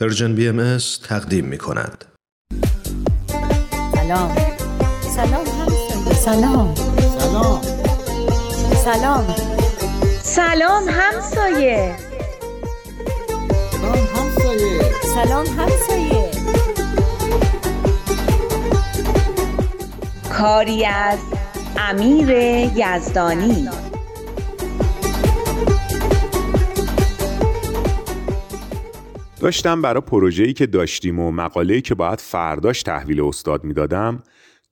پرژن بی ام تقدیم می کند. سلام. سلام سلام سلام. سلام. سلام همسایه. سلام همسایه. سلام همسایه. کاری از امیر یزدانی. داشتم برای پروژه‌ای که داشتیم و مقاله‌ای که باید فرداش تحویل استاد می‌دادم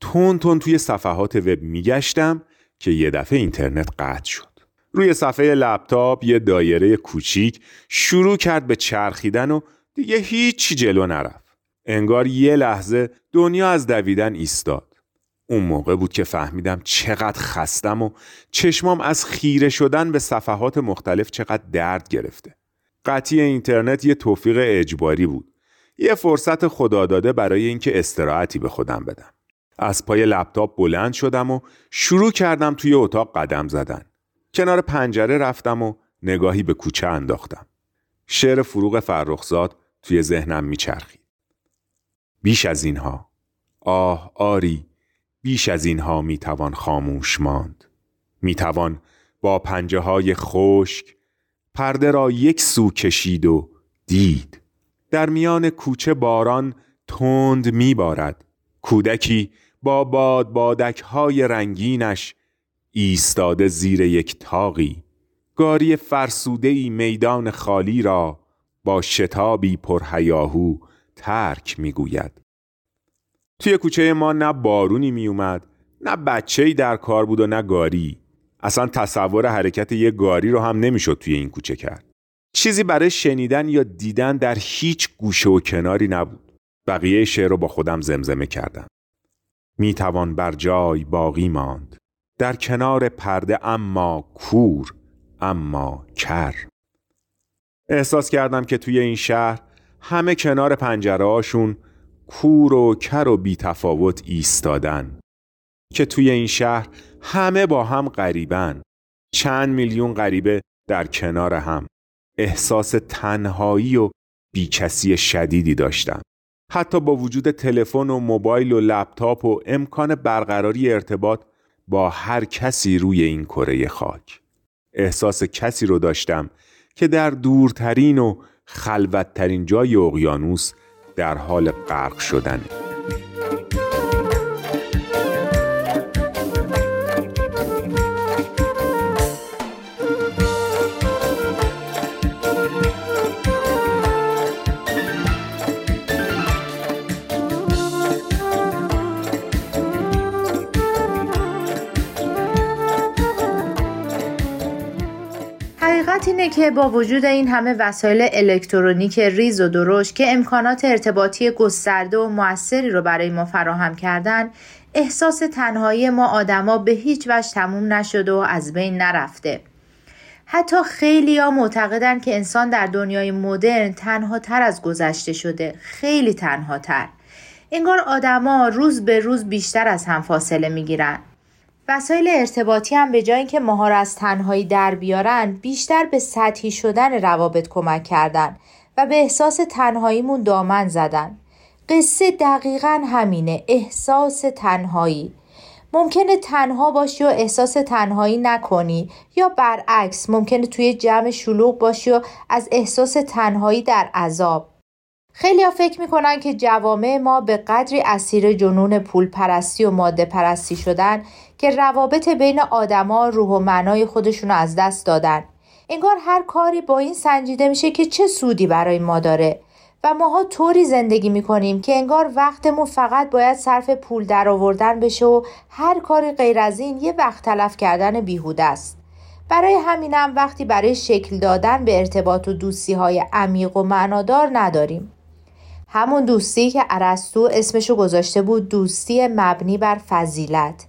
تون تون توی صفحات وب میگشتم که یه دفعه اینترنت قطع شد. روی صفحه لپتاپ یه دایره کوچیک شروع کرد به چرخیدن و دیگه هیچی جلو نرفت. انگار یه لحظه دنیا از دویدن ایستاد. اون موقع بود که فهمیدم چقدر خستم و چشمام از خیره شدن به صفحات مختلف چقدر درد گرفته. قطعی اینترنت یه توفیق اجباری بود. یه فرصت خدا داده برای اینکه استراحتی به خودم بدم. از پای لپتاپ بلند شدم و شروع کردم توی اتاق قدم زدن. کنار پنجره رفتم و نگاهی به کوچه انداختم. شعر فروغ فرخزاد توی ذهنم میچرخید. بیش از اینها آه آری بیش از اینها می‌توان خاموش ماند. می‌توان با پنجه های خشک پرده را یک سو کشید و دید. در میان کوچه باران تند میبارد. کودکی با باد بادک های رنگینش ایستاده زیر یک تاقی گاری فرسوده ای میدان خالی را با شتابی پرهیاهو ترک می‌گوید. توی کوچه ما نه بارونی میومد نه بچه‌ای در کار بود و نه گاری. اصلا تصور حرکت یه گاری رو هم نمی‌شد توی این کوچه کرد. چیزی برای شنیدن یا دیدن در هیچ گوشه و کناری نبود. بقیه شعر رو با خودم زمزمه کردم. می‌توان بر جای باقی ماند. در کنار پرده اما کور اما کر. احساس کردم که توی این شهر همه کنار پنجره هاشون کور و کر و بیتفاوت ایستادن. که توی این شهر همه با هم غریبن. چند میلیون غریبه در کنار هم. احساس تنهایی و بیکسی شدیدی داشتم. حتی با وجود تلفن و موبایل و لپتاپ و امکان برقراری ارتباط با هر کسی روی این کره خاک. احساس کسی رو داشتم که در دورترین و خلوتترین جای اقیانوس در حال غرق شدنه. اینه که با وجود این همه وسایل الکترونیک ریز و درشت که امکانات ارتباطی گسترده و موثری رو برای ما فراهم کردن احساس تنهایی ما آدما به هیچ وجه تموم نشده و از بین نرفته. حتی خیلی ها معتقدن که انسان در دنیای مدرن تنها تر از گذشته شده خیلی تنها تر انگار آدما روز به روز بیشتر از هم فاصله می‌گیرن. وسایل ارتباطی هم به جای اینکه ماها را از تنهایی در بیارن بیشتر به سطحی شدن روابط کمک کردن و به احساس تنهاییمون دامن زدن. قصه دقیقا همینه احساس تنهایی. ممکنه تنها باشی و احساس تنهایی نکنی یا برعکس ممکنه توی جمع شلوغ باشی و از احساس تنهایی در عذاب. خیلی ها فکر می‌کنن که جوامع ما به قدری اسیر جنون پول پرستی و ماده پرستی شدن که روابط بین آدما روح و معنای خودشون از دست دادن. انگار هر کاری با این سنجیده میشه که چه سودی برای ما داره و ماها طوری زندگی می‌کنیم که انگار وقتمون فقط باید صرف پول در آوردن بشه و هر کاری غیر از این یه وقت تلف کردن بیهوده است. برای همینم وقتی برای شکل دادن به ارتباط و دوستی های عمیق و معنادار نداریم. همون دوستی که ارسطو اسمشو گذاشته بود دوستی مبنی بر فضیلت.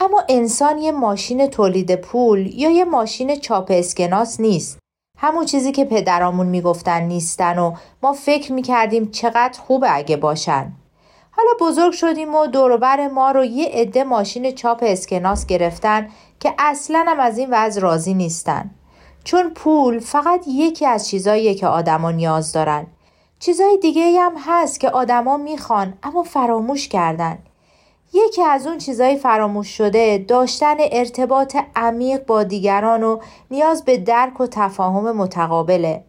اما انسان یه ماشین تولید پول یا یه ماشین چاپ اسکناس نیست. همون چیزی که پدرامون می‌گفتن نیستن و ما فکر می‌کردیم چقدر خوبه اگه باشن. حالا بزرگ شدیم و دوروبر ما رو یه عده ماشین چاپ اسکناس گرفتن که اصلا هم از این وضع راضی نیستن. چون پول فقط یکی از چیزاییه که آدما نیاز دارن. چیزای دیگه هم هست که آدما می‌خوان اما فراموش کردن. یکی از اون چیزای فراموش شده داشتن ارتباط عمیق با دیگران و نیاز به درک و تفاهم متقابله.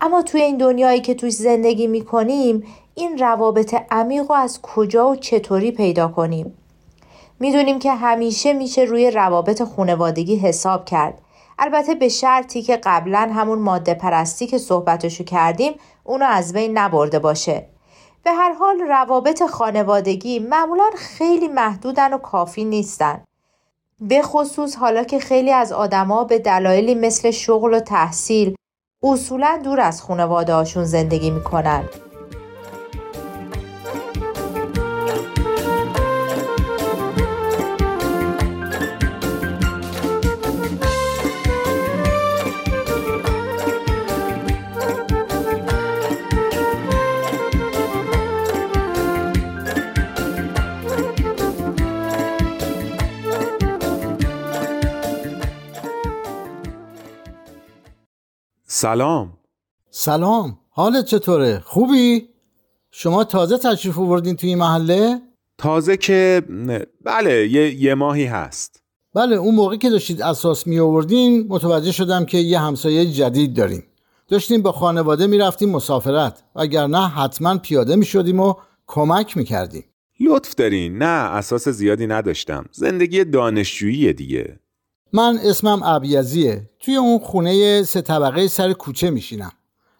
اما توی این دنیایی که توش زندگی می‌کنیم این روابط عمیق رو از کجا و چطوری پیدا کنیم؟ می‌دونیم که همیشه میشه روی روابط خونوادگی حساب کرد. البته به شرطی که قبلا همون ماده پرستی که صحبتشو کردیم اونو از بین نبرده باشه. به هر حال روابط خانوادگی معمولا خیلی محدودن و کافی نیستن. به خصوص حالا که خیلی از آدما به دلایلی مثل شغل و تحصیل اصولا دور از خانواده هاشون زندگی می‌کنن. سلام. سلام. حالت چطوره؟ خوبی؟ شما تازه تشریف آوردین توی این محله؟ تازه که بله یه, یه ماهی هست. بله اون موقع که داشتید اساس می آوردین متوجه شدم که یه همسایه جدید داریم داشتیم با خانواده می‌رفتیم مسافرت وگرنه حتما پیاده می شدیم و کمک می کردیم. لطف دارین. نه اساس زیادی نداشتم. زندگی دانشجویی دیگه. من اسمم ابیزیه توی اون خونه سه طبقه سر کوچه میشینم.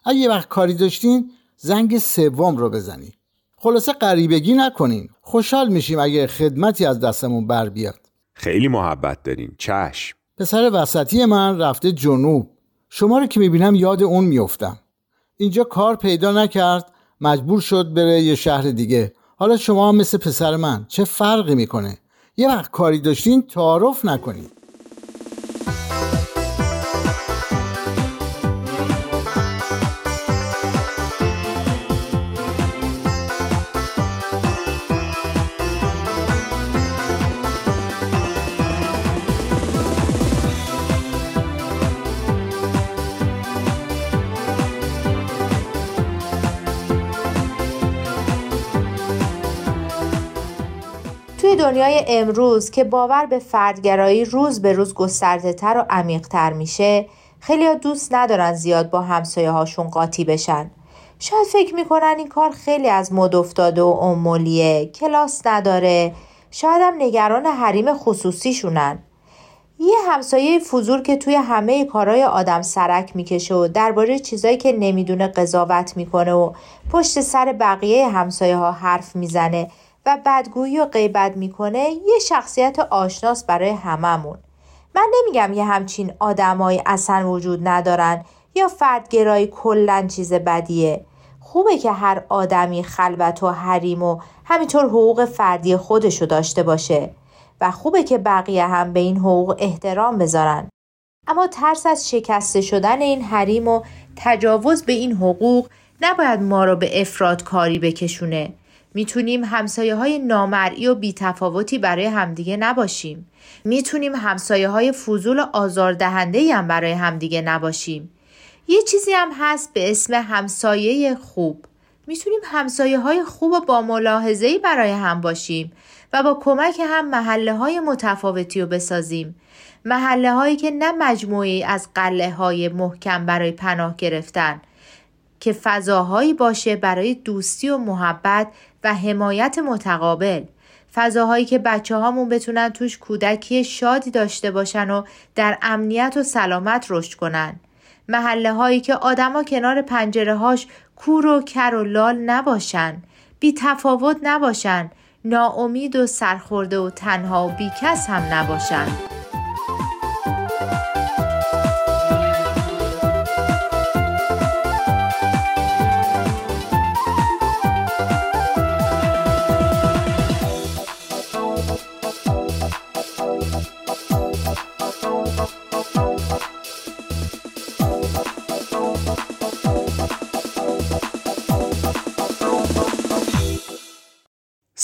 اگه یه وقت کاری داشتین زنگ سوم رو بزنین. خلاصه غریبگی نکنین. خوشحال میشیم اگه خدمتی از دستمون بر بیاد. خیلی محبت دارین. چشم. پسر وسطی من رفته جنوب. شما رو که می‌بینم یاد اون میفتم اینجا کار پیدا نکرد مجبور شد بره یه شهر دیگه. حالا شما مثل پسر من چه فرقی می‌کنه؟ یه وقت کاری داشتین تعارف نکنین. توی دنیای امروز که باور به فردگرایی روز به روز گسترده تر و عمیق تر میشه خیلی دوست ندارن زیاد با همسایه هاشون قاطی بشن. شاید فکر می‌کنن این کار خیلی از مد افتاده و امولیه کلاس نداره شاید هم نگران حریم خصوصیشونن. یه همسایه فضول که توی همه کارهای آدم سرک می‌کشه و درباره چیزایی که نمی‌دونه قضاوت می‌کنه و پشت سر بقیه همسایه ها حرف می‌زنه و بدگویی و غیبت می‌کنه یه شخصیت آشناس برای هممون. من نمیگم یه همچین آدمایی اصلا وجود ندارن یا فردگرایی کلا چیز بدیه. خوبه که هر آدمی خلوت و حریم و همینطور حقوق فردی خودشو داشته باشه و خوبه که بقیه هم به این حقوق احترام بذارن. اما ترس از شکسته شدن این حریم و تجاوز به این حقوق نباید ما رو به افراد کاری بکشونه. می‌تونیم همسایه های نامرئی و بیتفاوتی برای همدیگه نباشیم. می‌تونیم همسایه های فضول و آزاردهنده هم برای همدیگه نباشیم. یه چیزی هم هست به اسم همسایه خوب. می‌تونیم همسایه های خوب و با ملاحظه‌ای برای هم باشیم و با کمک هم محله های متفاوتی رو بسازیم. محله هایی که نه مجموعی از قله های محکم برای پناه گرفتن که فضاهایی باشه برای دوستی و محبت و حمایت متقابل. فضاهایی که بچه هامون بتونن توش کودکی شادی داشته باشن و در امنیت و سلامت رشد کنن. محله هایی که آدما کنار پنجره هاش کور و کر و لال نباشن بی تفاوت نباشن ناامید و سرخورده و تنها و بیکس هم نباشن.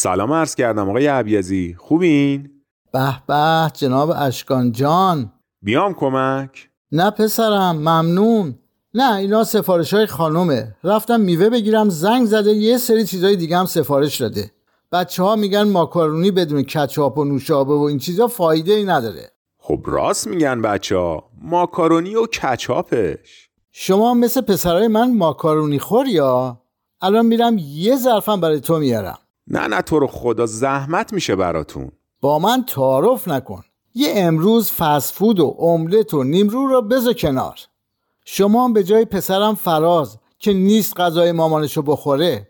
سلام عرض کردم آقای عبیزی. خوبین؟ به به جناب اشکان جان. بیام کمک؟ نه پسرم ممنون. نه اینا سفارش های خانومه. رفتم میوه بگیرم زنگ زده یه سری چیزای دیگه هم سفارش داده. بچه ها میگن ماکارونی بدون کچاپ و نوشابه و این چیزا فایده ای نداره. خب راست میگن بچه ها ماکارونی و کچاپش. شما مثل پسرای من ماکارونی خور یا؟ الان میرم یه ظرفم برای تو میارم. نه نه تو رو خدا زحمت میشه براتون. با من تعارف نکن. یه امروز فسفود و املت و نیمرو رو بذار کنار. شما به جای پسرم فراز که نیست غذای مامانشو بخوره